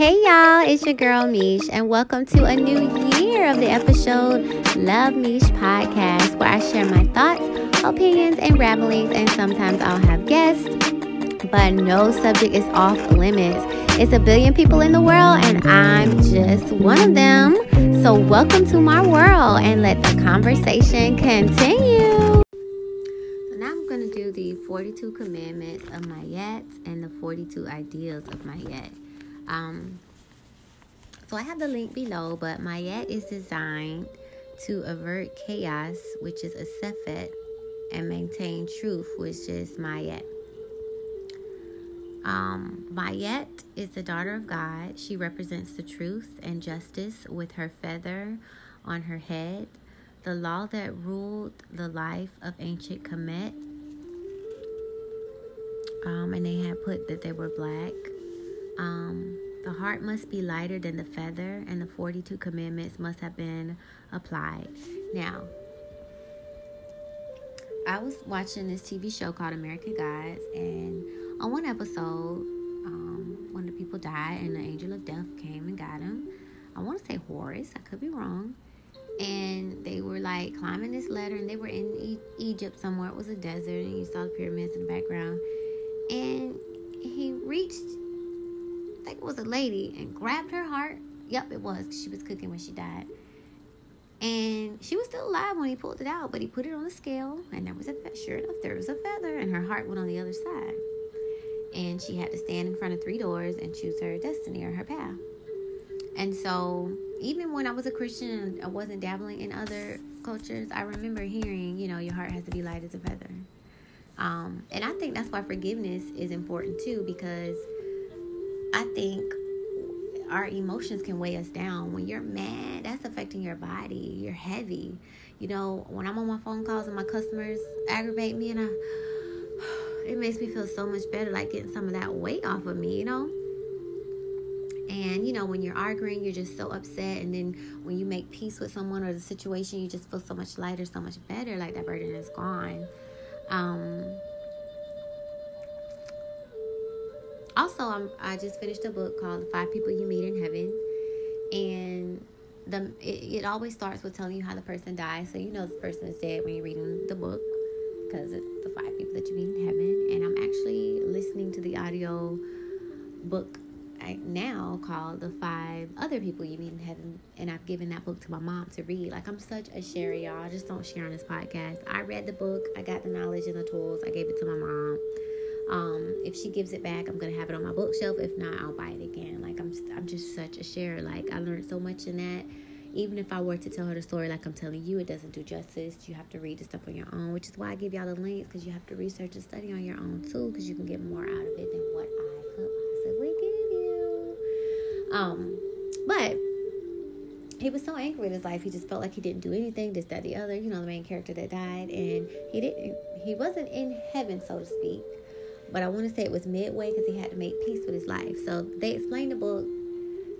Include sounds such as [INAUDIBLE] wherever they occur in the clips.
Hey y'all, it's your girl Meesh, and welcome to a new year of the episode Love Meesh podcast, where I share my thoughts, opinions, and ramblings, and sometimes I'll have guests, but no subject is off limits. It's a billion people in the world, and I'm just one of them. So, welcome to my world, and let the conversation continue. So, now I'm going to do the 42 commandments of Ma'at and the 42 ideals of Ma'at. Um, so I have the link below, but Ma'at is designed to avert chaos, which is isfet, and maintain truth, which is Ma'at. Um, Ma'at is the daughter of God. She represents the truth and justice with her feather on her head, the law that ruled the life of ancient Kemet. Um, and they had put that they were black. Um, the heart must be lighter than the feather, and the 42 commandments must have been applied. Now, I was watching this TV show called American Gods, and on one episode, um, one of the people died, and the angel of death came and got him. I want to say Horus, I could be wrong. And they were like climbing this ladder, and they were in e- Egypt somewhere. It was a desert, and you saw the pyramids in the background. And he reached I think it was a lady, and grabbed her heart. Yep, it was. She was cooking when she died. And she was still alive when he pulled it out, but he put it on the scale, and there was a sure enough, there was a feather, and her heart went on the other side. And she had to stand in front of three doors and choose her destiny or her path. And so, even when I was a Christian and I wasn't dabbling in other cultures, I remember hearing, you know, your heart has to be light as a feather. Um, and I think that's why forgiveness is important too, because I think our emotions can weigh us down. When you're mad, that's affecting your body. You're heavy. You know, when I'm on my phone calls and my customers aggravate me and I [SIGHS] it makes me feel so much better like getting some of that weight off of me, you know? And you know, when you're arguing, you're just so upset and then when you make peace with someone or the situation, you just feel so much lighter, so much better, like that burden is gone. Um also I'm, i just finished a book called the five people you meet in heaven. And the it, it, always starts with telling you how the person died. So you know this person is dead when you're reading the book because it's the five people that you meet in heaven. And i'm actually listening to the audio book right now called the five other people you meet in heaven. And i've given that book to my mom to read. Like i'm such a sharer y'all. I just don't share on this podcast. I read the book. I got the knowledge and the tools. I gave it to my mom um, if she gives it back, I'm gonna have it on my bookshelf. If not, I'll buy it again. Like I'm, I'm just such a sharer. Like I learned so much in that. Even if I were to tell her the story like I'm telling you, it doesn't do justice. You have to read the stuff on your own, which is why I give y'all the links because you have to research and study on your own too, because you can get more out of it than what I could possibly give you. Um, but he was so angry in his life. He just felt like he didn't do anything, this, that, the other. You know, the main character that died, and he didn't. He wasn't in heaven, so to speak but I want to say it was midway because he had to make peace with his life. So they explain the book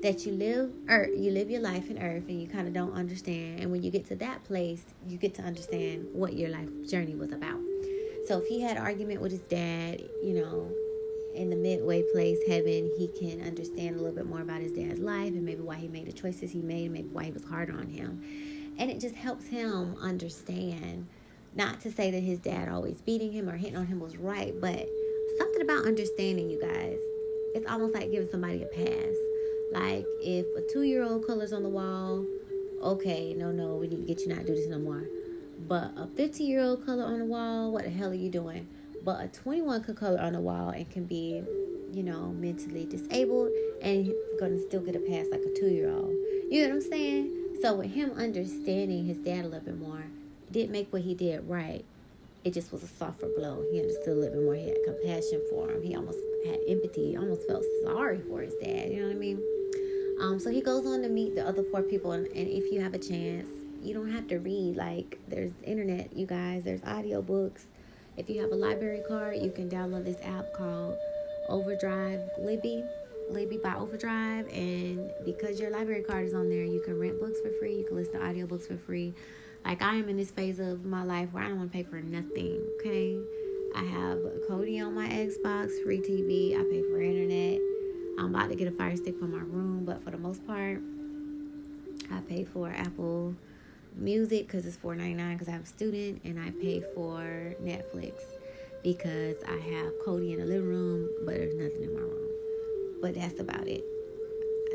that you live earth, you live your life in earth, and you kind of don't understand. And when you get to that place, you get to understand what your life journey was about. So if he had argument with his dad, you know, in the midway place, heaven, he can understand a little bit more about his dad's life and maybe why he made the choices he made, and maybe why he was hard on him. And it just helps him understand. Not to say that his dad always beating him or hitting on him was right, but something about understanding you guys. It's almost like giving somebody a pass. Like if a two year old colors on the wall, okay, no, no, we need to get you not do this no more. But a 50 year old color on the wall, what the hell are you doing? But a 21 could color on the wall and can be, you know, mentally disabled and gonna still get a pass like a two year old. You know what I'm saying? So with him understanding his dad a little bit more, did make what he did right it just was a softer blow. He understood a little bit more. He had compassion for him. He almost had empathy. He almost felt sorry for his dad. You know what I mean? Um, so he goes on to meet the other four people, and, and if you have a chance, you don't have to read. Like there's internet, you guys. There's audio books. If you have a library card, you can download this app called Overdrive Libby. Libby by Overdrive, and because your library card is on there, you can rent books for free. You can listen to audiobooks for free. Like I am in this phase of my life where I don't want to pay for nothing. Okay, I have Kodi on my Xbox, free TV. I pay for internet. I'm about to get a fire stick for my room, but for the most part, I pay for Apple Music because it's $4.99 because I'm a student, and I pay for Netflix because I have Kodi in the living room, but there's nothing in my room. But that's about it.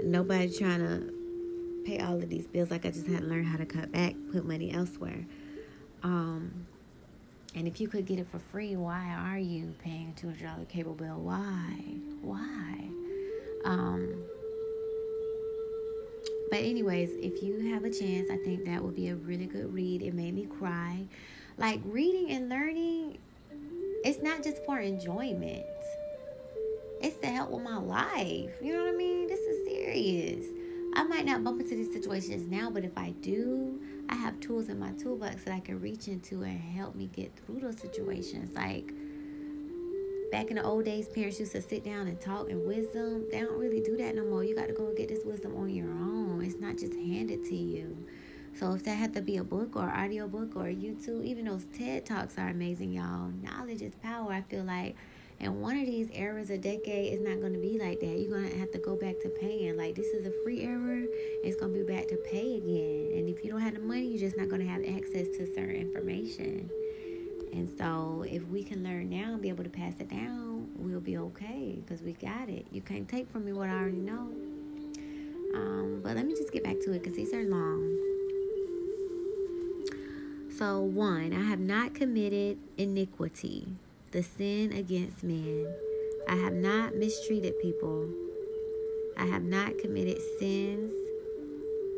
Nobody trying to pay all of these bills. Like I just had to learn how to cut back, put money elsewhere. Um, and if you could get it for free, why are you paying a two hundred dollar cable bill? Why? Why? Um, but anyways, if you have a chance, I think that would be a really good read. It made me cry. Like reading and learning, it's not just for enjoyment. It's to help with my life. You know what I mean? This is serious. I might not bump into these situations now, but if I do, I have tools in my toolbox that I can reach into and help me get through those situations. Like back in the old days, parents used to sit down and talk and wisdom. They don't really do that no more. You got to go and get this wisdom on your own. It's not just handed to you. So if that had to be a book or audio book or YouTube, even those TED Talks are amazing, y'all. Knowledge is power. I feel like and one of these eras a decade is not going to be like that. You're going to have to go back to paying. Like, this is a free era. It's going to be back to pay again. And if you don't have the money, you're just not going to have access to certain information. And so, if we can learn now and be able to pass it down, we'll be okay because we got it. You can't take from me what I already know. Um, but let me just get back to it because these are long. So, one, I have not committed iniquity the sin against men. I have not mistreated people. I have not committed sins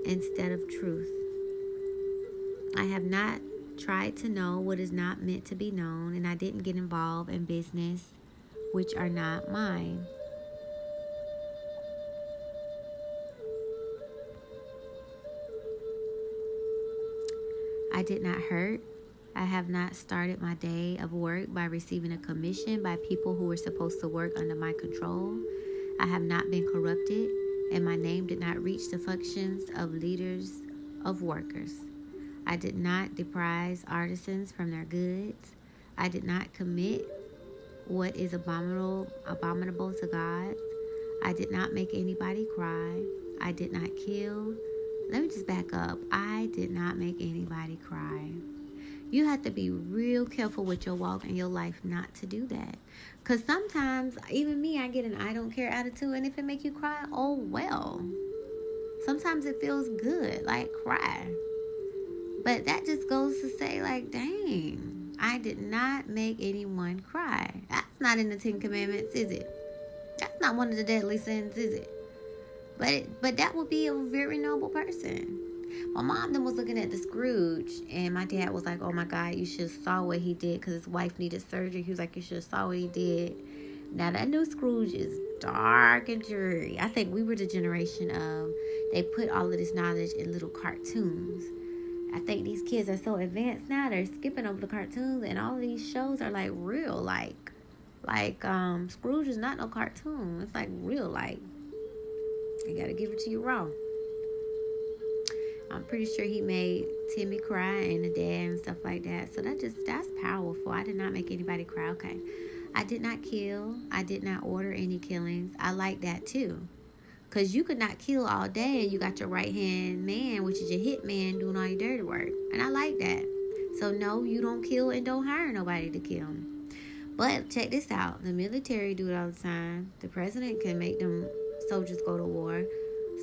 instead of truth. I have not tried to know what is not meant to be known, and I didn't get involved in business which are not mine. I did not hurt I have not started my day of work by receiving a commission by people who were supposed to work under my control. I have not been corrupted, and my name did not reach the functions of leaders of workers. I did not deprive artisans from their goods. I did not commit what is abominable abominable to God. I did not make anybody cry. I did not kill. Let me just back up. I did not make anybody cry you have to be real careful with your walk and your life not to do that. Because sometimes even me i get an i don't care attitude and if it make you cry oh well. Sometimes it feels good like cry. But that just goes to say like dang i did not make anyone cry. That's not in the ten commandments is it? That's not one of the deadly sins is it? But but that would be a very noble person my mom then was looking at the Scrooge, and my dad was like, "Oh my God, you should have saw what he did because his wife needed surgery." He was like, "You should have saw what he did." Now that new Scrooge is dark and dreary. I think we were the generation of they put all of this knowledge in little cartoons. I think these kids are so advanced now; they're skipping over the cartoons, and all of these shows are like real, like like um Scrooge is not no cartoon. It's like real, like I gotta give it to you raw. I'm pretty sure he made Timmy cry and the dad and stuff like that. So that just that's powerful. I did not make anybody cry. Okay. I did not kill. I did not order any killings. I like that too. Cause you could not kill all day and you got your right hand man, which is your hit man, doing all your dirty work. And I like that. So no, you don't kill and don't hire nobody to kill. But check this out. The military do it all the time. The president can make them soldiers go to war.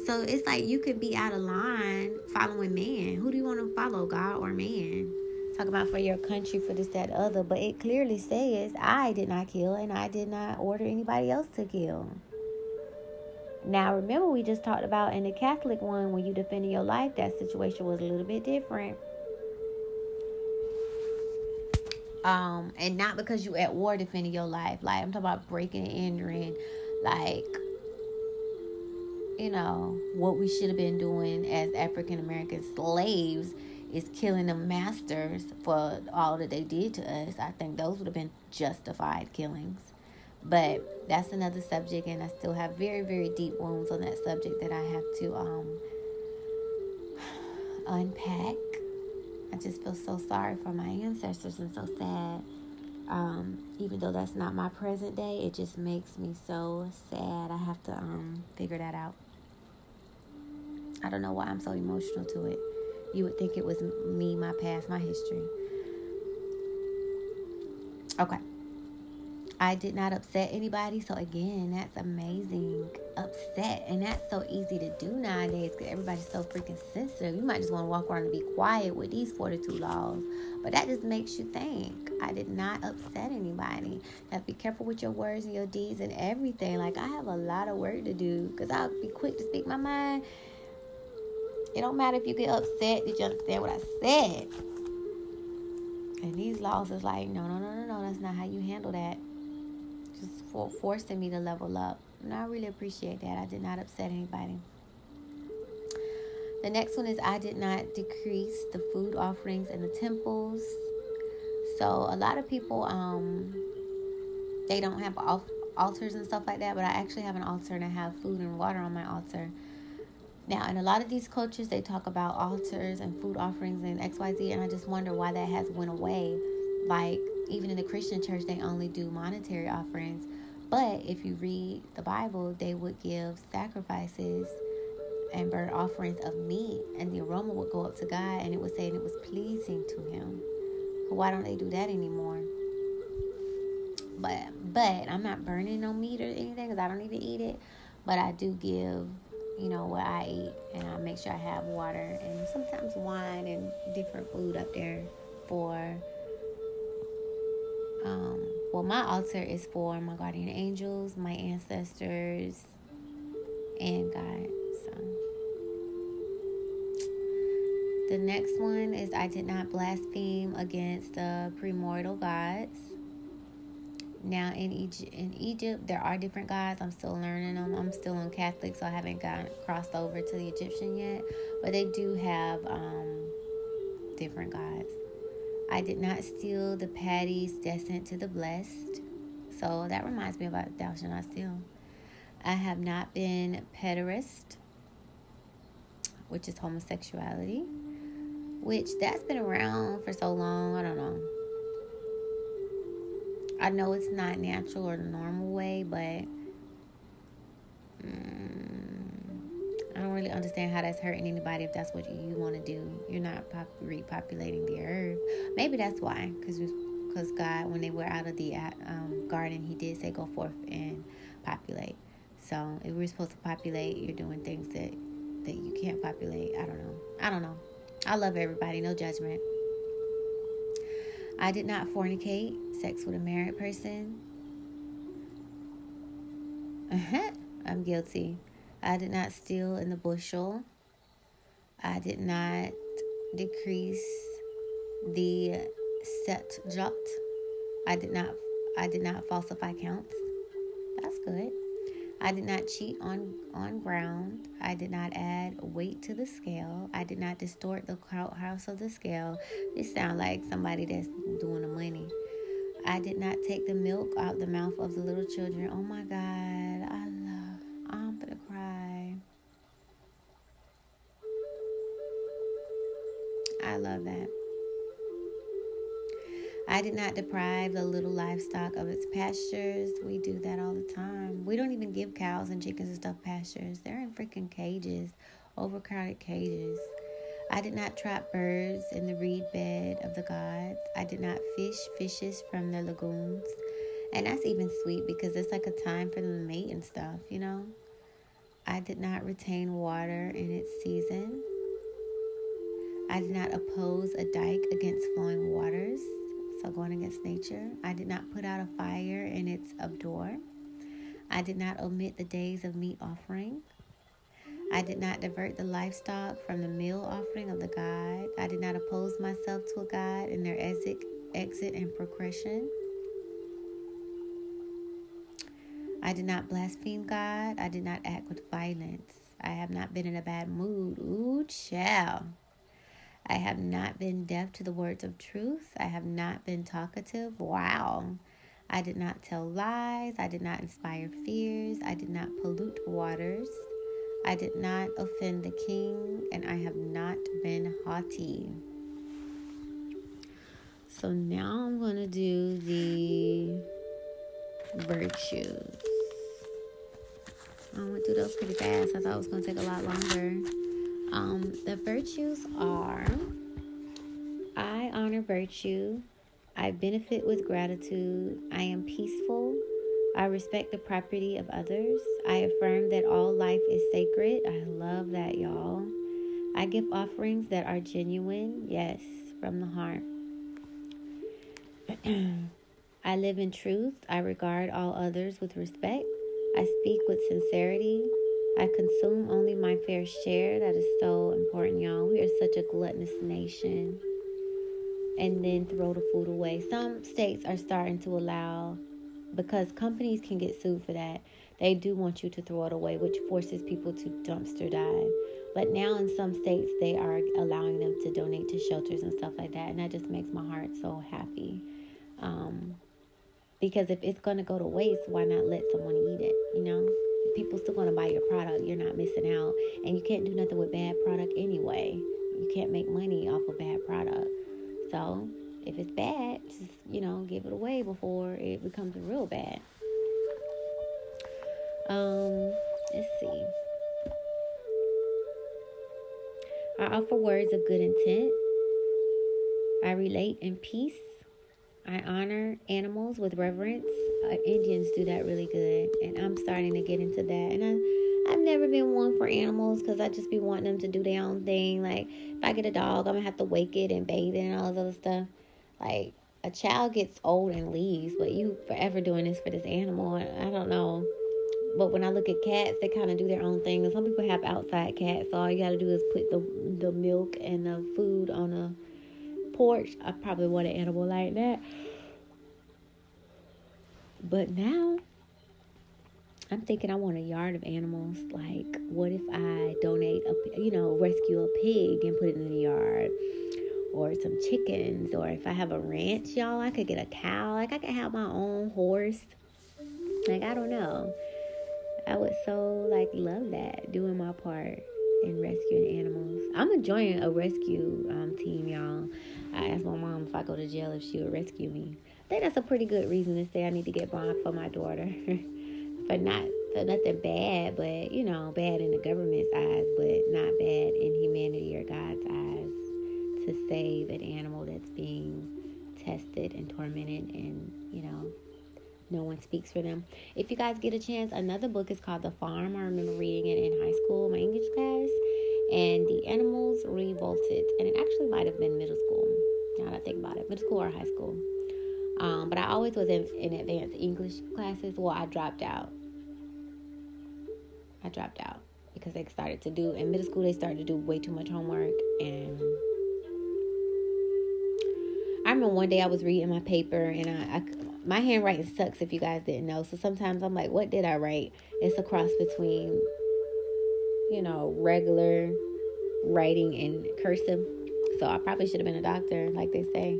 So it's like you could be out of line following man. Who do you want to follow, God or man? Talk about for your country, for this, that, other. But it clearly says, I did not kill and I did not order anybody else to kill. Now, remember, we just talked about in the Catholic one, when you defended your life, that situation was a little bit different. Um, and not because you at war defending your life. Like I'm talking about breaking and entering, like you know, what we should have been doing as African American slaves is killing the masters for all that they did to us. I think those would have been justified killings. But that's another subject, and I still have very, very deep wounds on that subject that I have to um, [SIGHS] unpack. I just feel so sorry for my ancestors and so sad Um, even though that's not my present day, it just makes me so sad. I have to um, figure that out. I don't know why I'm so emotional to it. You would think it was me, my past, my history. Okay. I did not upset anybody. So, again, that's amazing. Upset. And that's so easy to do nowadays because everybody's so freaking sensitive. You might just want to walk around and be quiet with these 42 laws. But that just makes you think. I did not upset anybody. Now, be careful with your words and your deeds and everything. Like, I have a lot of work to do because I'll be quick to speak my mind. It don't matter if you get upset. Did you understand what I said? And these laws is like, no, no, no, no, no. That's not how you handle that. Just for forcing me to level up. And I really appreciate that. I did not upset anybody. The next one is I did not decrease the food offerings in the temples. So a lot of people um they don't have off altars and stuff like that, but I actually have an altar and I have food and water on my altar. Now, in a lot of these cultures, they talk about altars and food offerings and XYZ, and I just wonder why that has went away. Like, even in the Christian church, they only do monetary offerings. But if you read the Bible, they would give sacrifices and burnt offerings of meat, and the aroma would go up to God, and it would say it was pleasing to Him. Why don't they do that anymore? But but I'm not burning no meat or anything because I don't even eat it. But I do give you know, what I eat. And I make sure I have water and sometimes wine and different food up there for. Um, well, my altar is for my guardian angels, my ancestors, and God. So. The next one is I did not blaspheme against the primordial gods. Now in Egypt, in Egypt, there are different gods. I'm still learning them. I'm still on Catholic, so I haven't gotten crossed over to the Egyptian yet. But they do have um, different gods. I did not steal the patties destined to the blessed. So that reminds me about thou shalt not steal. I have not been pederast, which is homosexuality, which that's been around for so long. I don't know. I know it's not natural or the normal way, but mm, I don't really understand how that's hurting anybody if that's what you want to do. You're not pop- repopulating the earth. Maybe that's why, because because God, when they were out of the um, garden, He did say, "Go forth and populate." So if we're supposed to populate, you're doing things that that you can't populate. I don't know. I don't know. I love everybody. No judgment. I did not fornicate, sex with a married person. Uh-huh. [LAUGHS] I'm guilty. I did not steal in the bushel. I did not decrease the set jot. I did not I did not falsify counts. That's good. I did not cheat on, on ground. I did not add weight to the scale. I did not distort the house of the scale. This sounds like somebody that's doing the money. I did not take the milk out the mouth of the little children. Oh my God, I love. I'm gonna cry. I love that. I did not deprive the little livestock of its pastures. We do that all the time. We don't even give cows and chickens and stuff pastures. They're in freaking cages, overcrowded cages. I did not trap birds in the reed bed of the gods. I did not fish fishes from their lagoons. And that's even sweet because it's like a time for them to mate and stuff, you know? I did not retain water in its season. I did not oppose a dike against flowing waters so going against nature. I did not put out a fire in its abdor. I did not omit the days of meat offering. I did not divert the livestock from the meal offering of the God. I did not oppose myself to a God in their exit, exit and progression. I did not blaspheme God. I did not act with violence. I have not been in a bad mood. Ooh, child. I have not been deaf to the words of truth. I have not been talkative. Wow. I did not tell lies. I did not inspire fears. I did not pollute waters. I did not offend the king. And I have not been haughty. So now I'm going to do the virtues. I went through those pretty fast. I thought it was going to take a lot longer. Um, the virtues are I honor virtue. I benefit with gratitude. I am peaceful. I respect the property of others. I affirm that all life is sacred. I love that, y'all. I give offerings that are genuine, yes, from the heart. [CLEARS THROAT] I live in truth. I regard all others with respect. I speak with sincerity. I consume only my fair share. That is so important, y'all. We are such a gluttonous nation. And then throw the food away. Some states are starting to allow, because companies can get sued for that, they do want you to throw it away, which forces people to dumpster dive. But now in some states, they are allowing them to donate to shelters and stuff like that. And that just makes my heart so happy. Um, because if it's going to go to waste, why not let someone eat it? You know, people still going to buy your product. You're not missing out. And you can't do nothing with bad product anyway. You can't make money off a of bad product. So if it's bad, just, you know, give it away before it becomes real bad. Um, let's see. I offer words of good intent. I relate in peace. I honor animals with reverence. Uh, Indians do that really good, and I'm starting to get into that. And I, I've never been one for animals because I just be wanting them to do their own thing. Like if I get a dog, I'm gonna have to wake it and bathe it and all this other stuff. Like a child gets old and leaves, but you forever doing this for this animal. I don't know. But when I look at cats, they kind of do their own thing. And some people have outside cats, so all you got to do is put the the milk and the food on a porch. I probably want an animal like that. But now I'm thinking I want a yard of animals. Like, what if I donate a, you know, rescue a pig and put it in the yard? Or some chickens, or if I have a ranch, y'all, I could get a cow. Like, I could have my own horse. Like, I don't know. I would so like love that doing my part in rescuing animals. I'm join a rescue um, team, y'all. I asked my mom if I go to jail if she would rescue me. Think that's a pretty good reason to say I need to get bond for my daughter. [LAUGHS] for not for nothing bad, but you know, bad in the government's eyes, but not bad in humanity or God's eyes to save an animal that's being tested and tormented and, you know, no one speaks for them. If you guys get a chance, another book is called The Farm. I remember reading it in high school, my English class, and the animals revolted. And it actually might have been middle school. Now that I think about it, middle school or high school. Um, but I always was in, in advanced English classes. Well, I dropped out. I dropped out because they started to do in middle school. They started to do way too much homework, and I remember one day I was reading my paper and I, I my handwriting sucks if you guys didn't know. So sometimes I'm like, what did I write? It's a cross between, you know, regular writing and cursive. So I probably should have been a doctor, like they say.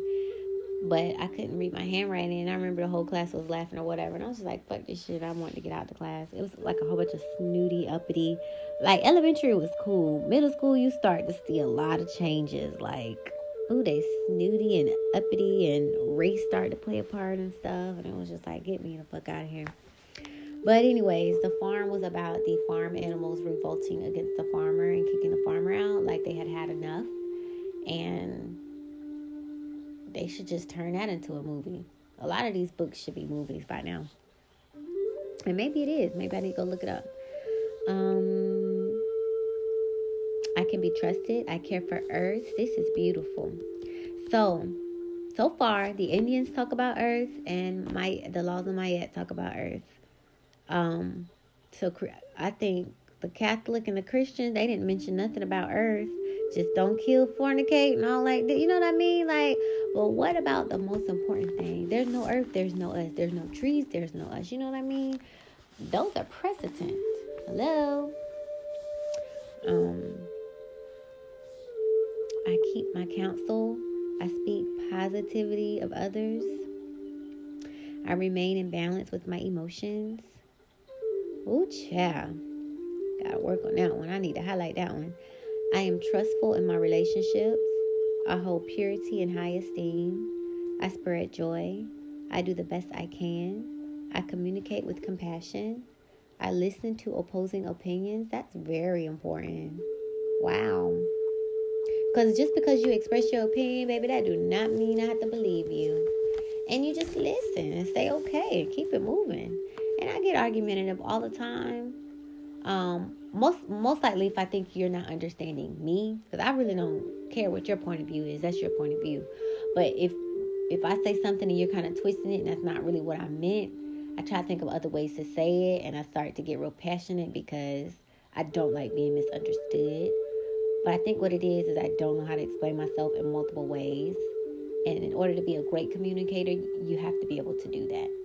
But I couldn't read my handwriting. And I remember the whole class was laughing or whatever. And I was just like, fuck this shit. I wanted to get out the class. It was like a whole bunch of snooty, uppity. Like elementary was cool. Middle school, you start to see a lot of changes. Like, ooh, they snooty and uppity, and race started to play a part and stuff. And it was just like, get me the fuck out of here. But, anyways, the farm was about the farm animals revolting against the farmer and kicking the farmer out like they had had enough. And they should just turn that into a movie. A lot of these books should be movies by now. And maybe it is. Maybe I need to go look it up. Um, I can be trusted. I care for earth. This is beautiful. So, so far, the Indians talk about earth, and my the laws of Ma'at talk about earth. Um, so I think the Catholic and the Christian they didn't mention nothing about earth. Just don't kill, fornicate, and all like that. You know what I mean? Like, well, what about the most important thing? There's no earth. There's no us. There's no trees. There's no us. You know what I mean? Those are precedent. Hello. Um I keep my counsel. I speak positivity of others. I remain in balance with my emotions. Oh, child. Gotta work on that one. I need to highlight that one. I am trustful in my relationships. I hold purity and high esteem. I spread joy. I do the best I can. I communicate with compassion. I listen to opposing opinions. That's very important. Wow. Because just because you express your opinion, baby, that do not mean I have to believe you. And you just listen and say, okay, keep it moving. And I get argumentative all the time. Um, most most likely if I think you're not understanding me, because I really don't care what your point of view is. That's your point of view. But if if I say something and you're kind of twisting it and that's not really what I meant, I try to think of other ways to say it and I start to get real passionate because I don't like being misunderstood. But I think what it is is I don't know how to explain myself in multiple ways. And in order to be a great communicator, you have to be able to do that.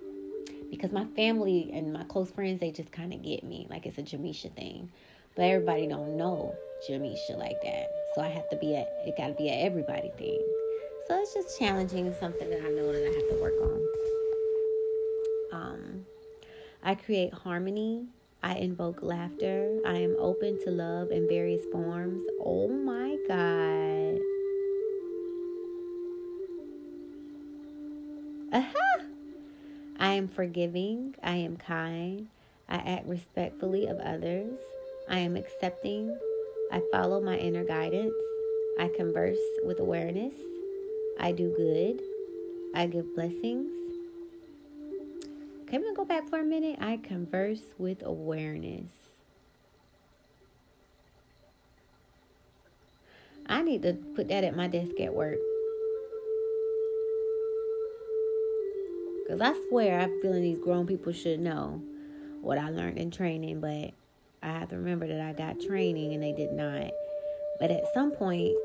Because my family and my close friends, they just kind of get me like it's a Jamisha thing. But everybody don't know Jamisha like that. So I have to be a, it got to be a everybody thing. So it's just challenging, something that I know that I have to work on. Um, I create harmony. I invoke laughter. I am open to love in various forms. Oh my God. I am forgiving. I am kind. I act respectfully of others. I am accepting. I follow my inner guidance. I converse with awareness. I do good. I give blessings. Can we go back for a minute? I converse with awareness. I need to put that at my desk at work. Because I swear I'm feeling these grown people should know what I learned in training, but I have to remember that I got training and they did not. But at some point,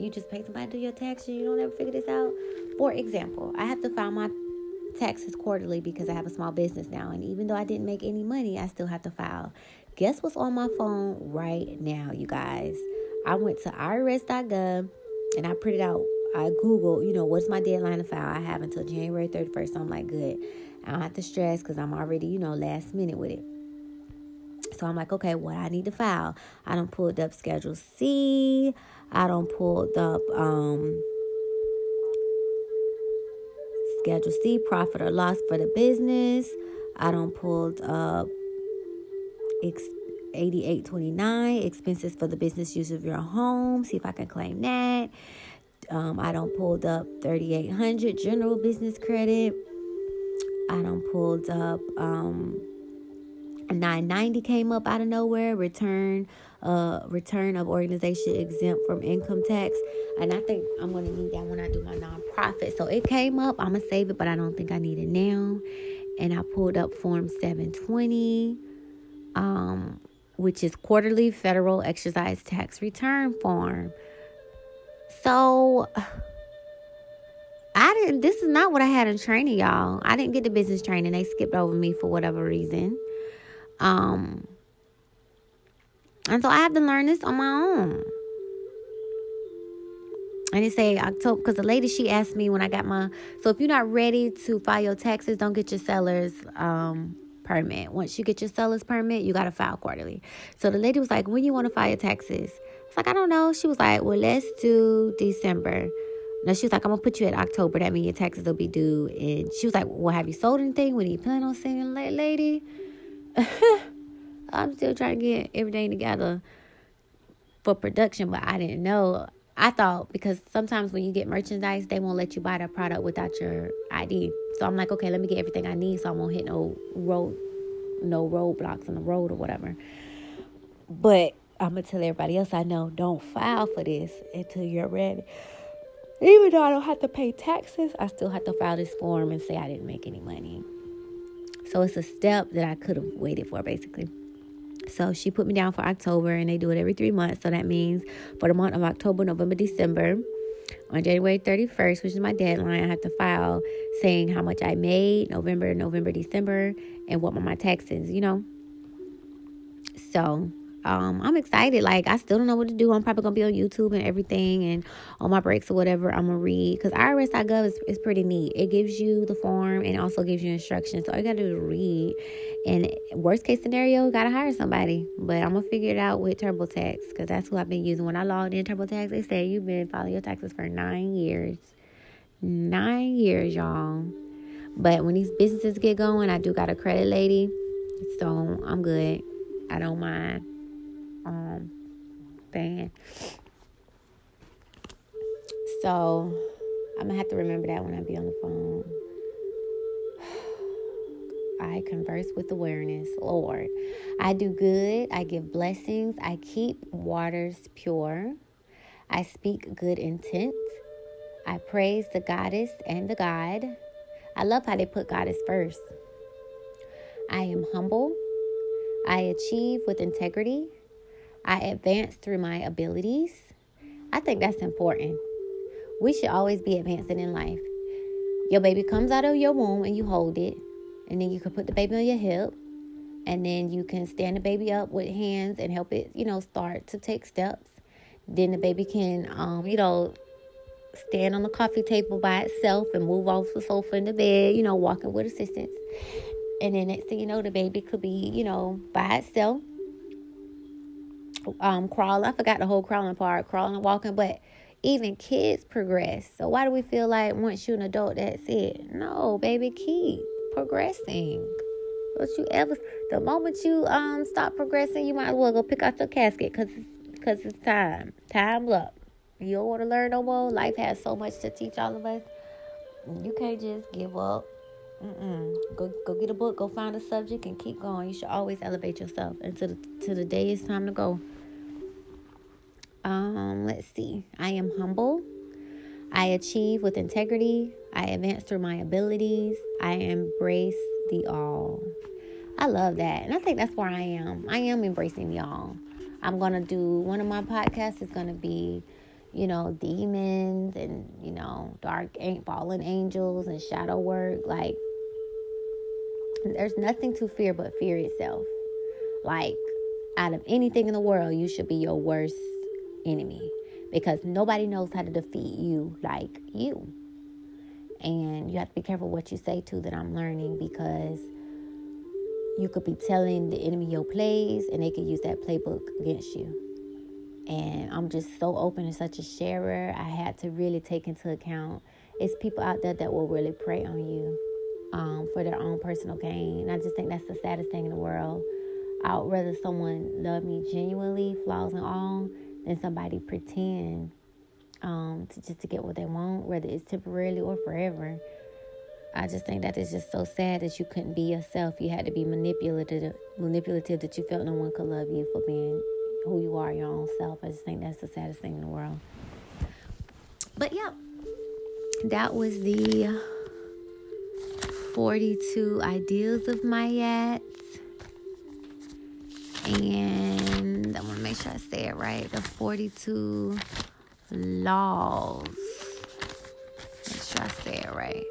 you just pay somebody to do your taxes you don't ever figure this out. For example, I have to file my taxes quarterly because I have a small business now. And even though I didn't make any money, I still have to file. Guess what's on my phone right now, you guys? I went to irs.gov and I printed out, I Google, you know, what's my deadline to file? I have until January 31st. So I'm like, good. I don't have to stress because I'm already, you know, last minute with it. So I'm like, okay, what I need to file? I don't pulled up Schedule C. I don't pulled up um Schedule C, profit or loss for the business. I don't pulled up 8829 expenses for the business use of your home. See if I can claim that. Um, I don't pulled up 3800 general business credit. I don't pulled up um, 990 came up out of nowhere. Return, uh, return of organization exempt from income tax, and I think I'm gonna need that when I do my nonprofit. So it came up. I'm gonna save it, but I don't think I need it now. And I pulled up Form 720, um, which is quarterly federal exercise tax return form. So. I didn't this is not what I had in training, y'all. I didn't get the business training. They skipped over me for whatever reason. Um, and so I have to learn this on my own. And it say October because the lady she asked me when I got my so if you're not ready to file your taxes, don't get your seller's um permit. Once you get your seller's permit, you gotta file quarterly. So the lady was like, When you want to file your taxes? It's like, I don't know. She was like, Well, let's do December. No, she was like, I'm gonna put you at October. That means your taxes will be due. And she was like, Well, have you sold anything? When you plan on selling, late lady? [LAUGHS] I'm still trying to get everything together for production, but I didn't know. I thought because sometimes when you get merchandise, they won't let you buy the product without your ID. So I'm like, okay, let me get everything I need so I won't hit no road, no roadblocks on the road or whatever. But I'm gonna tell everybody else I know, don't file for this until you're ready. Even though I don't have to pay taxes, I still have to file this form and say I didn't make any money. So it's a step that I could have waited for, basically. So she put me down for October, and they do it every three months. So that means for the month of October, November, December, on January 31st, which is my deadline, I have to file saying how much I made November, November, December, and what my taxes, you know. So um, I'm excited. Like I still don't know what to do. I'm probably gonna be on YouTube and everything, and on my breaks or whatever, I'm gonna read because IRS.gov is, is pretty neat. It gives you the form and also gives you instructions. So all you gotta do is read. And worst case scenario, gotta hire somebody. But I'm gonna figure it out with TurboTax because that's who I've been using. When I logged in TurboTax, they said you've been filing your taxes for nine years. nine years, y'all. But when these businesses get going, I do got a credit lady, so I'm good. I don't mind. Um, paying. So I'm gonna have to remember that when I be on the phone. [SIGHS] I converse with awareness, Lord. I do good. I give blessings. I keep waters pure. I speak good intent. I praise the goddess and the God. I love how they put goddess first. I am humble. I achieve with integrity. I advance through my abilities. I think that's important. We should always be advancing in life. Your baby comes out of your womb and you hold it, and then you can put the baby on your hip, and then you can stand the baby up with hands and help it, you know, start to take steps. Then the baby can, um, you know, stand on the coffee table by itself and move off the sofa in the bed, you know, walking with assistance. And then next thing you know, the baby could be, you know, by itself. Um, crawl. I forgot the whole crawling part, crawling and walking, but even kids progress. So why do we feel like once you're an adult, that's it? No, baby, keep progressing. Don't you ever? The moment you um stop progressing, you might as well go pick out your casket because because it's time. Time up. You don't want to learn no more. Life has so much to teach all of us. You can't just give up. Mm-mm. Go go get a book. Go find a subject and keep going. You should always elevate yourself until the the day it's time to go. Um, let's see. I am humble. I achieve with integrity. I advance through my abilities. I embrace the all. I love that. And I think that's where I am. I am embracing the all. I'm going to do one of my podcasts is going to be you know, demons and, you know, dark fallen angels and shadow work. Like, there's nothing to fear but fear itself. Like, out of anything in the world, you should be your worst enemy because nobody knows how to defeat you like you. And you have to be careful what you say too, that I'm learning because you could be telling the enemy your plays and they could use that playbook against you and I'm just so open and such a sharer. I had to really take into account it's people out there that will really prey on you um, for their own personal gain. And I just think that's the saddest thing in the world. I would rather someone love me genuinely, flaws and all, than somebody pretend um, to just to get what they want, whether it's temporarily or forever. I just think that is just so sad that you couldn't be yourself. You had to be manipulative, manipulative that you felt no one could love you for being who you are, your own self. I just think that's the saddest thing in the world. But yeah, that was the 42 ideals of Ma'at. And Sure I say it right. The 42 laws. Make sure I say it right.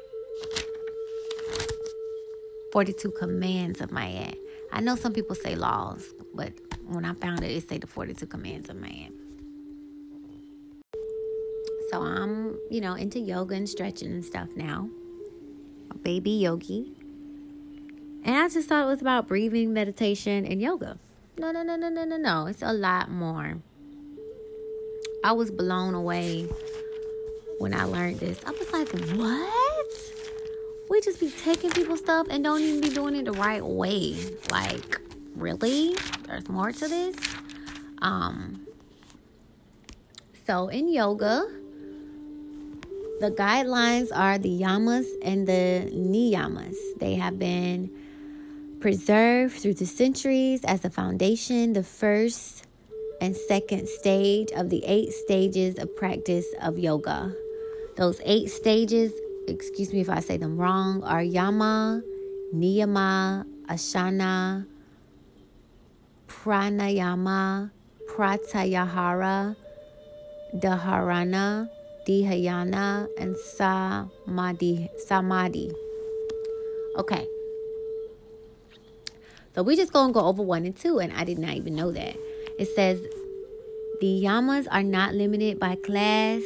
42 commands of Ma'at. I know some people say laws, but when I found it, it say the 42 commands of man. So I'm, you know, into yoga and stretching and stuff now. A baby yogi. And I just thought it was about breathing, meditation, and yoga. No, no, no, no, no, no, no. It's a lot more. I was blown away when I learned this. I was like, what? We just be taking people's stuff and don't even be doing it the right way. Like, really? There's more to this. Um, so in yoga, the guidelines are the yamas and the niyamas. They have been preserved through the centuries as a foundation, the first and second stage of the eight stages of practice of yoga. Those eight stages, excuse me if I say them wrong, are yama, niyama, asana, pranayama, pratyahara, dharana, dhyana, and samadhi. samadhi. Okay. So we just gonna go over one and two, and I did not even know that. It says the yamas are not limited by class,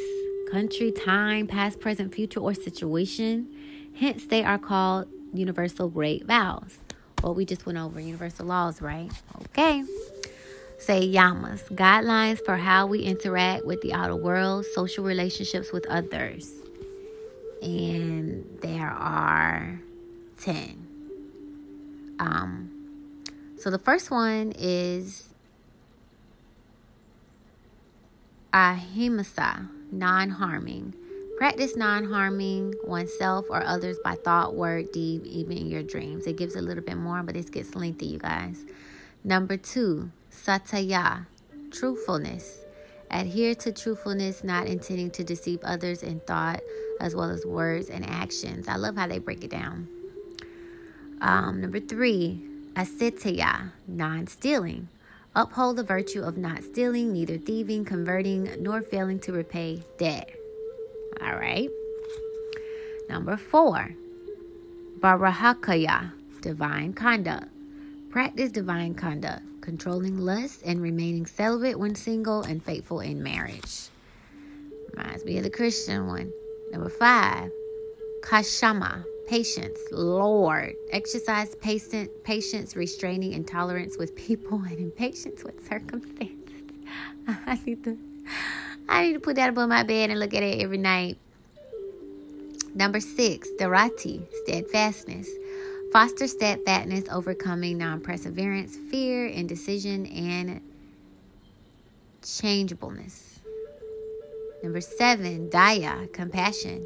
country, time, past, present, future, or situation. Hence, they are called universal great vows. Well, we just went over universal laws, right? Okay. Say yamas, guidelines for how we interact with the outer world, social relationships with others. and there are 10. Um, so the first one is ahimsa, non harming. Practice non harming oneself or others by thought, word, deed, even in your dreams. It gives a little bit more, but this gets lengthy, you guys. Number two, satya, truthfulness. Adhere to truthfulness, not intending to deceive others in thought as well as words and actions. I love how they break it down. Um, number three, asitya, non stealing. Uphold the virtue of not stealing, neither thieving, converting, nor failing to repay debt. All right. Number four, Brahmacharya, divine conduct. Practice divine conduct controlling lust, and remaining celibate when single and faithful in marriage. Reminds me of the Christian one. Number five, Kshama, patience, Lord. Exercise patient, patience, restraining intolerance with people [LAUGHS] and impatience with circumstances. [LAUGHS] I need to I need to put that above my bed and look at it every night. Number six, Dharati, steadfastness. Foster steadfastness, overcoming non perseverance, fear, indecision, and changeableness. Number seven, Daya, compassion.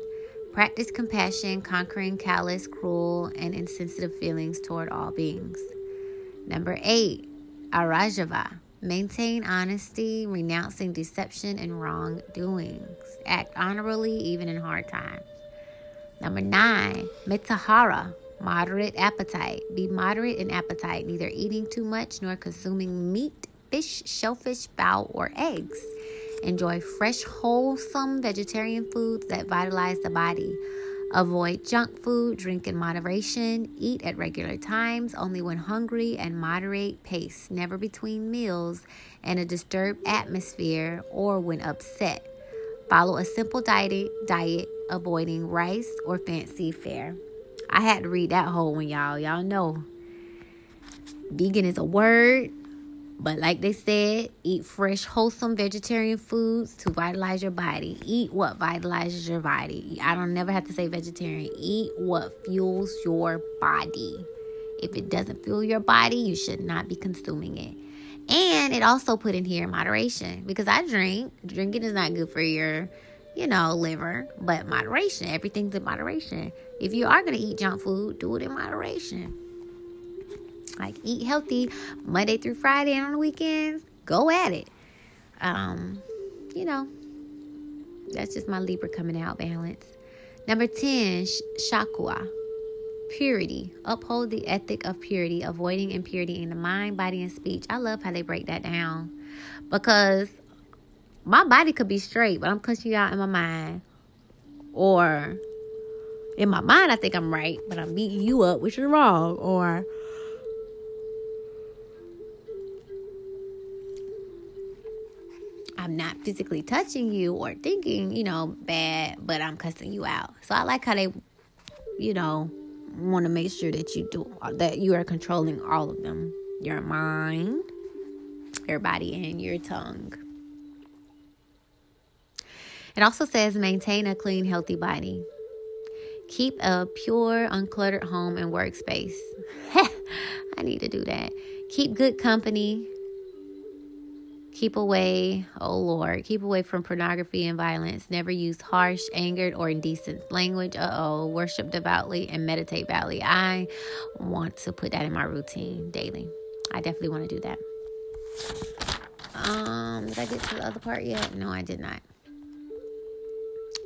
Practice compassion, conquering callous, cruel, and insensitive feelings toward all beings. Number eight, Arajava. Maintain honesty, renouncing deception and wrongdoings. Act honorably even in hard times. Number nine, Mitahara Moderate appetite. Be moderate in appetite, neither eating too much nor consuming meat, fish, shellfish, fowl, or eggs. Enjoy fresh, wholesome vegetarian foods that vitalize the body. Avoid junk food, drink in moderation, eat at regular times, only when hungry, and moderate pace, never between meals, and a disturbed atmosphere or when upset. Follow a simple diet, diet avoiding rice or fancy fare. I had to read that whole one, y'all. Y'all know vegan is a word, but like they said, eat fresh, wholesome vegetarian foods to vitalize your body. Eat what vitalizes your body. I don't never have to say vegetarian. Eat what fuels your body. If it doesn't fuel your body, you should not be consuming it. And it also put in here moderation because I drink. Drinking is not good for your you know, liver, but moderation. Everything's in moderation. If you are going to eat junk food, do it in moderation. Like eat healthy Monday through Friday and on the weekends, go at it. Um, you know, that's just my Libra coming out balance. Number 10, Shakwa. Purity. Uphold the ethic of purity, avoiding impurity in the mind, body, and speech. I love how they break that down because my body could be straight, but I'm cussing you out in my mind. Or in my mind, I think I'm right, but I'm beating you up, which is wrong. Or I'm not physically touching you or thinking, you know, bad, but I'm cussing you out. So I like how they, you know, want to make sure that you do that you are controlling all of them your mind, your body, and your tongue. It also says maintain a clean, healthy body. Keep a pure, uncluttered home and workspace. [LAUGHS] I need to do that. Keep good company. Keep away, oh Lord, keep away from pornography and violence. Never use harsh, angered, or indecent language. Uh oh. Worship devoutly and meditate badly. I want to put that in my routine daily. I definitely want to do that. Um, did I get to the other part yet? No, I did not.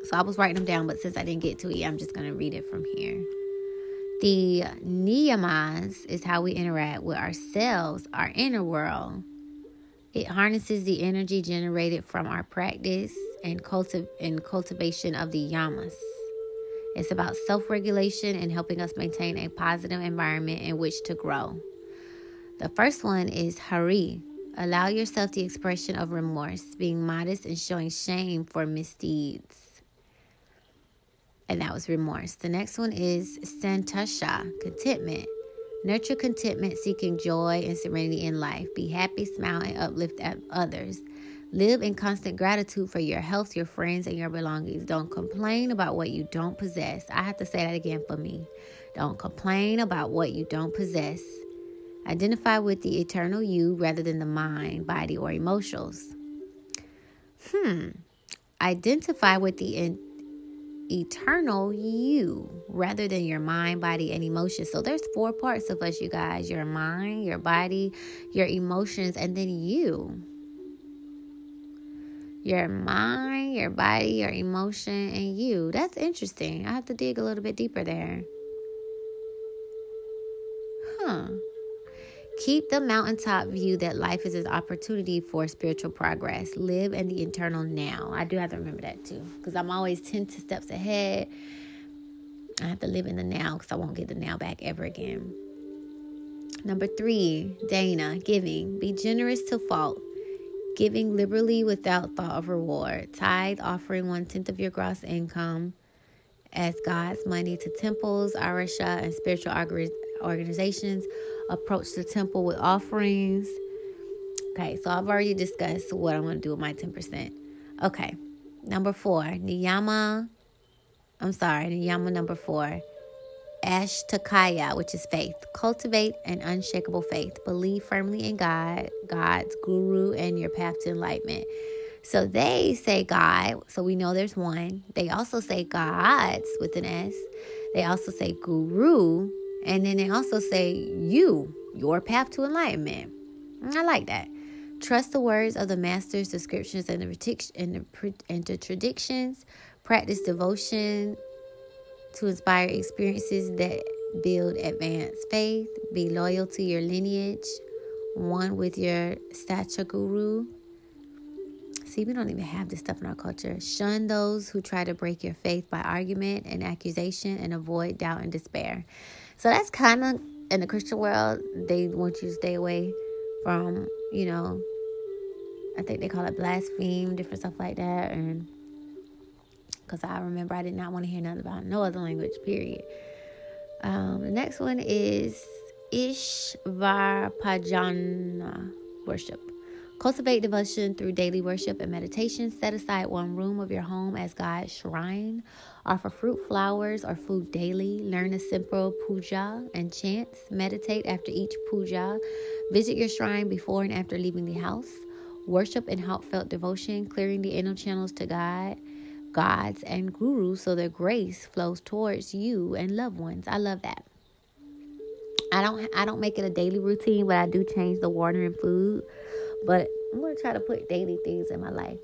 So I was writing them down, but since I didn't get to it, I'm just going to read it from here. The niyamas is how we interact with ourselves, our inner world. It harnesses the energy generated from our practice and, cultiv- and cultivation of the yamas. It's about self regulation and helping us maintain a positive environment in which to grow. The first one is Hari. Allow yourself the expression of remorse, being modest and showing shame for misdeeds and that was remorse. The next one is santosha, contentment. Nurture contentment, seeking joy and serenity in life. Be happy, smile, and uplift others. Live in constant gratitude for your health, your friends, and your belongings. Don't complain about what you don't possess. I have to say that again for me. Don't complain about what you don't possess. Identify with the eternal you rather than the mind, body, or emotions. Hmm. Identify with the eternal you rather than your mind, body, and emotions. So there's four parts of us, you guys your mind, your body, your emotions, and then you your mind, your body, your emotion, and you. That's interesting. I have to dig a little bit deeper there. Huh. Keep the mountaintop view that life is an opportunity for spiritual progress. Live in the internal now. I do have to remember that too, because I'm always 10 steps ahead. I have to live in the now because I won't get the now back ever again. Number three, Dana, giving. Be generous to fault giving liberally without thought of reward, tithe offering one tenth of your gross income as God's money to temples, Arisha, and spiritual organizations. Approach the temple with offerings. Okay, so I've already discussed what I'm going to do with my 10%. Okay, number four, Niyama. I'm sorry, Niyama number four Ashtakaya, which is faith. Cultivate an unshakable faith. Believe firmly in God, God's guru, and your path to enlightenment. So they say God, so we know there's one. They also say God's with an S. They also say guru, and then they also say you, your path to enlightenment. Mm, I like that. Trust the words of the masters, descriptions, and the, and the, and the traditions. Practice devotion to inspire experiences that build advanced faith, be loyal to your lineage, one with your stature guru. See, we don't even have this stuff in our culture. Shun those who try to break your faith by argument and accusation and avoid doubt and despair. So that's kind of in the Christian world, they want you to stay away from, you know, I think they call it blaspheme, different stuff like that. And because I remember I did not want to hear nothing about no other language, period. Um, the next one is Ishvarapujana worship. Cultivate devotion through daily worship and meditation. Set aside one room of your home as God's shrine. Offer fruit, flowers, or food daily. Learn a simple puja and chants. Meditate after each puja. Visit your shrine before and after leaving the house. Worship in heartfelt devotion, clearing the inner channels to God gods and gurus so their grace flows towards you and loved ones. I love that. I don't I don't make it a daily routine, but I do change the water and food. But I'm gonna try to put daily things in my life.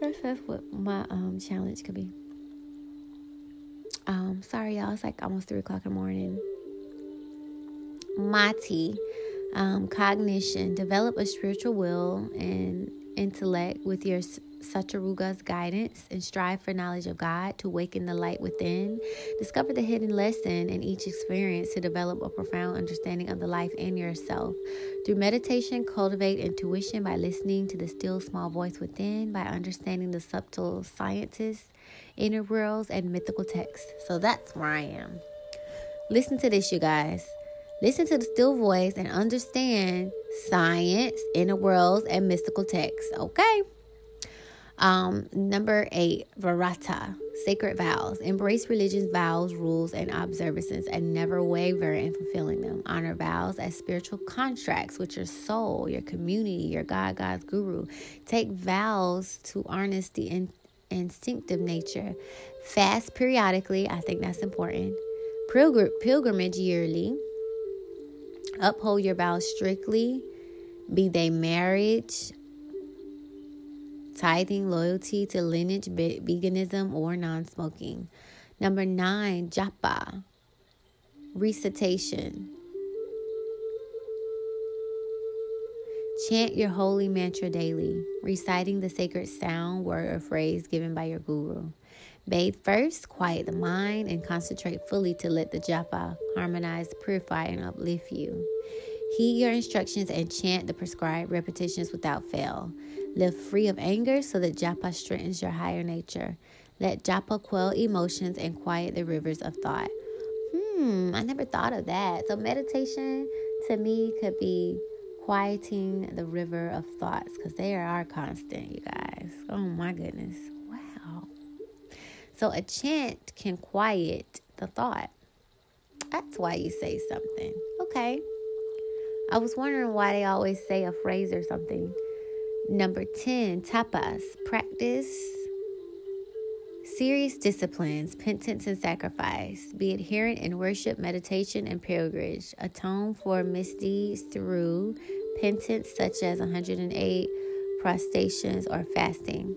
That's that's what my um challenge could be. Um, sorry y'all, it's like almost three o'clock in the morning. Mati, um, cognition, develop a spiritual will and intellect with your Sataruga's guidance and strive for knowledge of God to awaken the light within. Discover the hidden lesson in each experience to develop a profound understanding of the life and yourself. Through meditation, cultivate intuition by listening to the still small voice within, by understanding the subtle sciences, inner worlds, and mythical texts. So that's where I am. Listen to this, you guys. Listen to the still voice and understand science, inner worlds, and mystical texts. Okay. Um, number eight, Varata, sacred vows. Embrace religion's vows, rules, and observances and never waver in fulfilling them. Honor vows as spiritual contracts with your soul, your community, your God, God's guru. Take vows to harness the in- instinctive nature. Fast periodically, I think that's important. Pilgr- pilgrimage yearly Uphold your vows strictly, be they marriage, tithing, loyalty to lineage, veganism, or non smoking. Number nine, japa, recitation. Chant your holy mantra daily, reciting the sacred sound, word, or phrase given by your guru. Bathe first, quiet the mind, and concentrate fully to let the japa harmonize, purify, and uplift you. Heed your instructions and chant the prescribed repetitions without fail. Live free of anger so that japa strengthens your higher nature. Let japa quell emotions and quiet the rivers of thought. Hmm, I never thought of that. So, meditation to me could be quieting the river of thoughts because they are our constant, you guys. Oh my goodness. Wow. So a chant can quiet the thought. That's why you say something. Okay. I was wondering why they always say a phrase or something. Number 10, tapas, practice. Serious disciplines, penance and sacrifice, be adherent in worship, meditation, and pilgrimage, atone for misdeeds through penance such as 108 prostrations or fasting.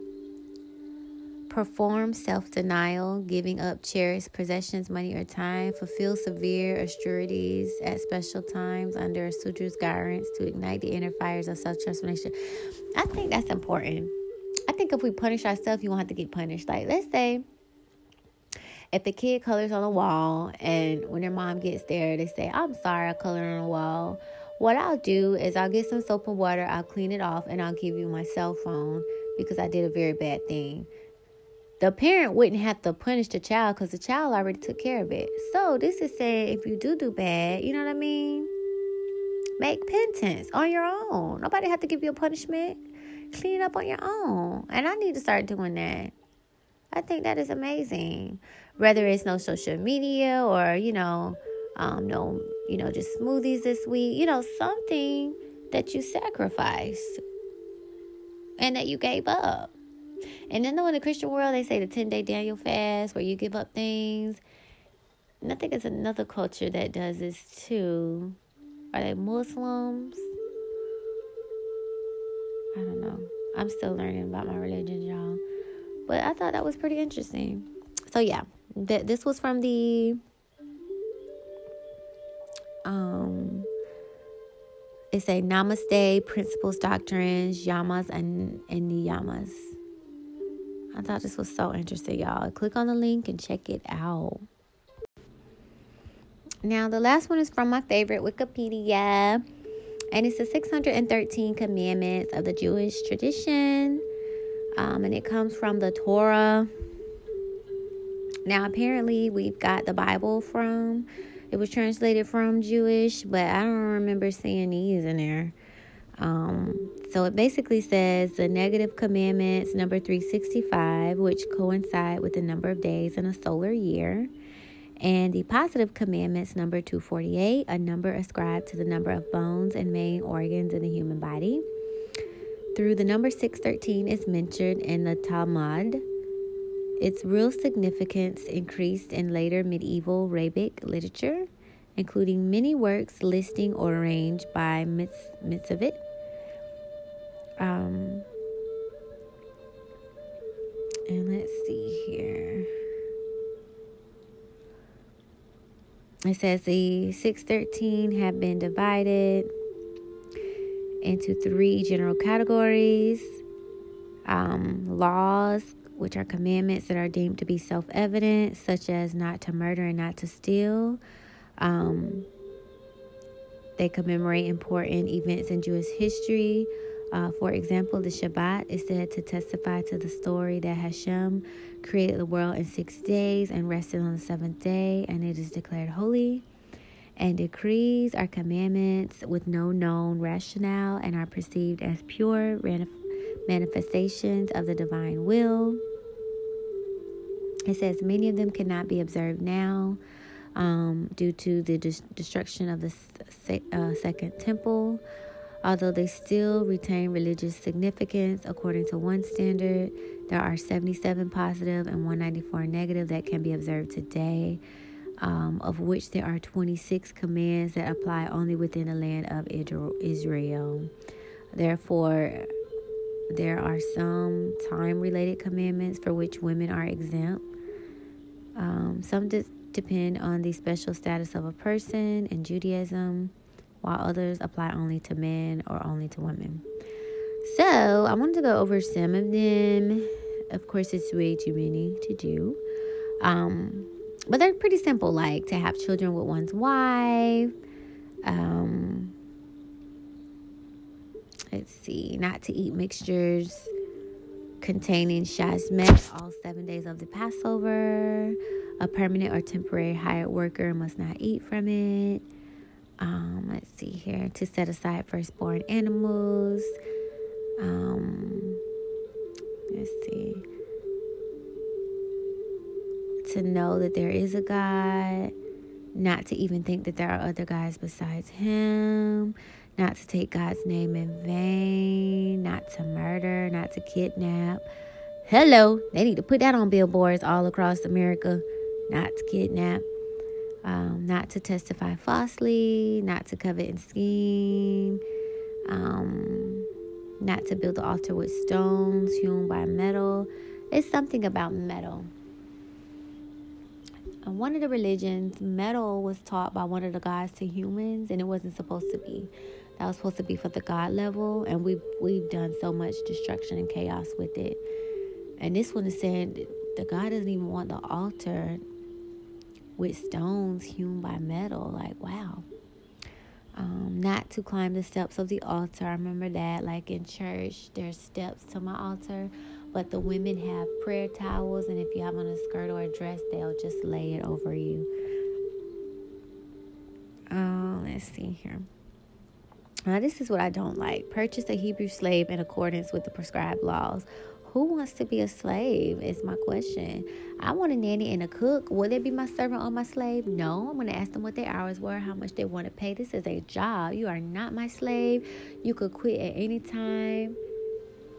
Perform self denial, giving up cherished possessions, money, or time. Fulfill severe austerities at special times under a Sutra's guidance to ignite the inner fires of self transformation. I think that's important. I think if we punish ourselves, you won't have to get punished. Like, let's say if the kid colors on the wall and when their mom gets there, they say, I'm sorry, I colored on the wall. What I'll do is I'll get some soap and water, I'll clean it off, and I'll give you my cell phone because I did a very bad thing. The parent wouldn't have to punish the child because the child already took care of it. So, this is saying if you do do bad, you know what I mean? Make penance on your own. Nobody have to give you a punishment. Clean it up on your own. And I need to start doing that. I think that is amazing. Whether it's no social media or, you know, um, no, you know, just smoothies this week, you know, something that you sacrificed and that you gave up. And then though in the Christian world they say the 10 day Daniel fast where you give up things. And I think it's another culture that does this too. Are they Muslims? I don't know. I'm still learning about my religion, y'all. But I thought that was pretty interesting. So yeah, th- this was from the um it's a namaste principles doctrines yamas and, and niyamas i thought this was so interesting y'all click on the link and check it out now the last one is from my favorite wikipedia and it's the 613 commandments of the Jewish tradition. Um, and it comes from the Torah. Now, apparently, we've got the Bible from, it was translated from Jewish, but I don't remember seeing these in there. Um, so it basically says the negative commandments, number 365, which coincide with the number of days in a solar year. And the positive commandments, number 248, a number ascribed to the number of bones and main organs in the human body. Through the number 613 is mentioned in the Talmud. Its real significance increased in later medieval rabbinic literature, including many works listing or arranged by Mitzvot. Um, and let's see here. It says the 613 have been divided into three general categories um, laws, which are commandments that are deemed to be self evident, such as not to murder and not to steal. Um, they commemorate important events in Jewish history. Uh, for example, the Shabbat is said to testify to the story that Hashem created the world in six days and rested on the seventh day, and it is declared holy. And decrees are commandments with no known rationale and are perceived as pure manifestations of the divine will. It says many of them cannot be observed now um, due to the destruction of the uh, second temple. Although they still retain religious significance according to one standard, there are 77 positive and 194 negative that can be observed today, um, of which there are 26 commands that apply only within the land of Israel. Therefore, there are some time related commandments for which women are exempt. Um, some de- depend on the special status of a person in Judaism while others apply only to men or only to women. So, I wanted to go over some of them. Of course, it's way too many to do. Um, but they're pretty simple, like to have children with one's wife. Um, let's see, not to eat mixtures containing shashmet all seven days of the Passover. A permanent or temporary hired worker must not eat from it Um, let's see here. To set aside firstborn animals. Um, let's see. To know that there is a God, not to even think that there are other guys besides Him, not to take God's name in vain, not to murder, not to kidnap. Hello, they need to put that on billboards all across America. Not to kidnap, um, not to testify falsely, not to covet and scheme, um, not to build the altar with stones hewn by metal. It's something about metal. In one of the religions, metal was taught by one of the gods to humans, and it wasn't supposed to be. That was supposed to be for the God level, and we've we've done so much destruction and chaos with it. And this one is saying the God doesn't even want the altar with stones hewn by metal. Like wow. Um, not to climb the steps of the altar. I remember that, like in church, there's steps to my altar, but the women have prayer towels, and if you have on a skirt or a dress, they'll just lay it over you. Uh, let's see here. Now, this is what I don't like. Purchase a Hebrew slave in accordance with the prescribed laws. Who wants to be a slave? Is my question. I want a nanny and a cook. Will they be my servant or my slave? No. I'm going to ask them what their hours were, how much they want to pay. This is a job. You are not my slave. You could quit at any time.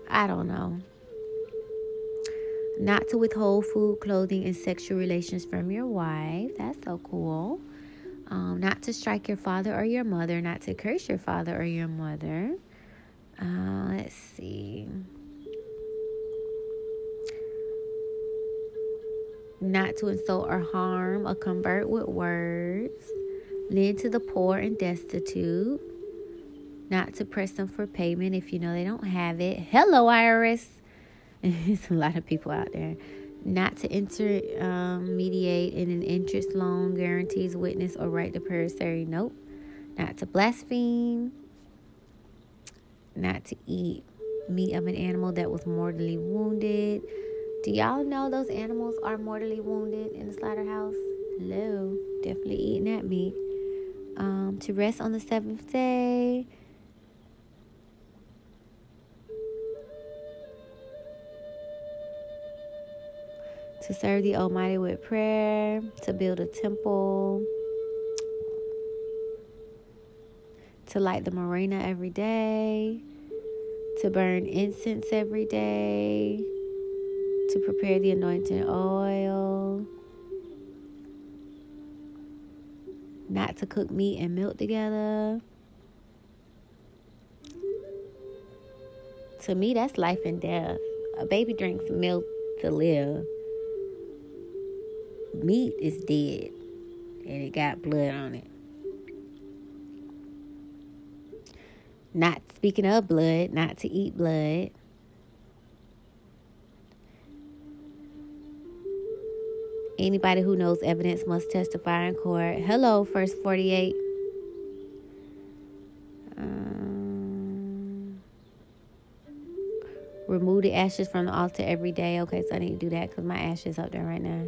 I don't know. Not to withhold food, clothing, and sexual relations from your wife. That's so cool um, not to strike your father or your mother, not to curse your father or your mother. Uh, let's see. Not to insult or harm or convert with words. Lend to the poor and destitute. Not to press them for payment if you know they don't have it. Hello, IRS. [LAUGHS] There's a lot of people out there not to intermediate um, in an interest loan, guarantees witness, or write the promissory note, not to blaspheme, not to eat meat of an animal that was mortally wounded. Do y'all know those animals are mortally wounded in the slaughterhouse? Hello, definitely eating that meat. Um, to rest on the seventh day, to serve the Almighty with prayer, to build a temple, to light the menorah every day, to burn incense every day, to prepare the anointing oil, not to cook meat and milk together. To me, that's life and death. A baby drinks milk to live meat is dead and it got blood on it. Not speaking of blood, not to eat blood. Anybody who knows evidence must testify in court. Hello, first 48. Um, remove the ashes from the altar every day. Okay, so I need to do that because my ashes up there right now.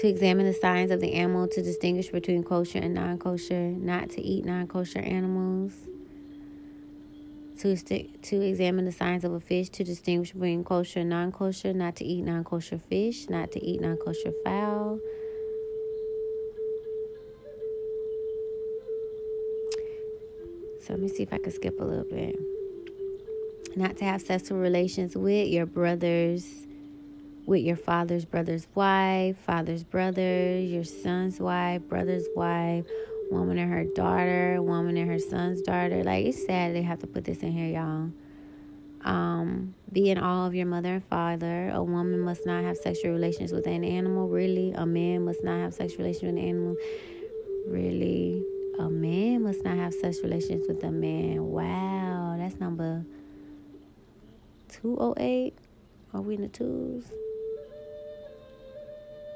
To examine the signs of the animal to distinguish between kosher and non kosher, not to eat non kosher animals, to, st- to examine the signs of a fish to distinguish between kosher and non kosher, not to eat non kosher fish, not to eat non kosher fowl. So let me see if I can skip a little bit. Not to have sexual relations with your brothers with your father's brother's wife, father's brother, your son's wife, brother's wife, woman and her daughter, woman and her son's daughter. Like it's sad they have to put this in here, y'all. Um, be in awe of your mother and father. A woman must not have sexual relations with an animal. Really, a man must not have sexual relations with an animal. Really, a man must not have sexual relations with a man. Wow, that's number two oh eight. Are we in the twos?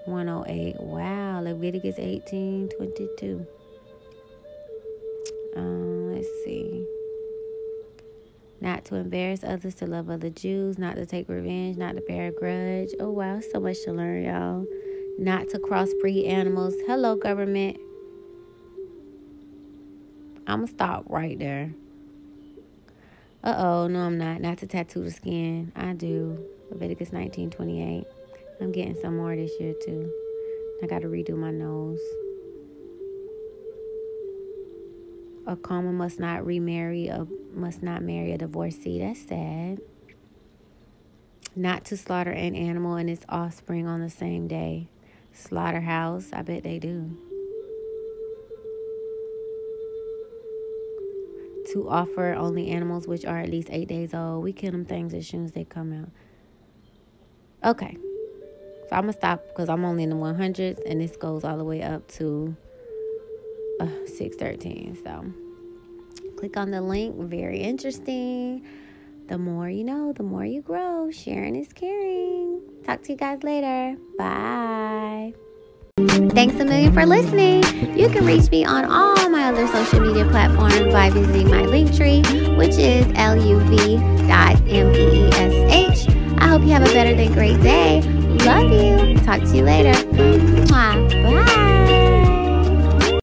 108. Wow, Leviticus 18 22. Um, let's see. not to embarrass others, to love other Jews, not to take revenge, not to bear a grudge. Oh, wow, so much to learn, y'all. Not to crossbreed animals. Hello, government. I'm going to stop right there. Uh oh, no, I'm not. Not to tattoo the skin. I do. Leviticus 19:28. I'm getting some more this year too. I got to redo my nose. A coma must not remarry, a must not marry a divorcee. That's sad. Not to slaughter an animal and its offspring on the same day. Slaughterhouse, I bet they do. To offer only animals which are at least eight days old. We kill them things as soon as they come out. Okay. So I'm to stop because I'm only in the 100s and this goes all the way up to uh, 613. So click on the link. Very interesting. The more you know, the more you grow. Sharing is caring. Talk to you guys later. Bye. Thanks a million for listening. You can reach me on all my other social media platforms by visiting my link tree, which is luv.meesh. I hope you have a better than great day. Love you. Talk to you later. Mwah. Bye.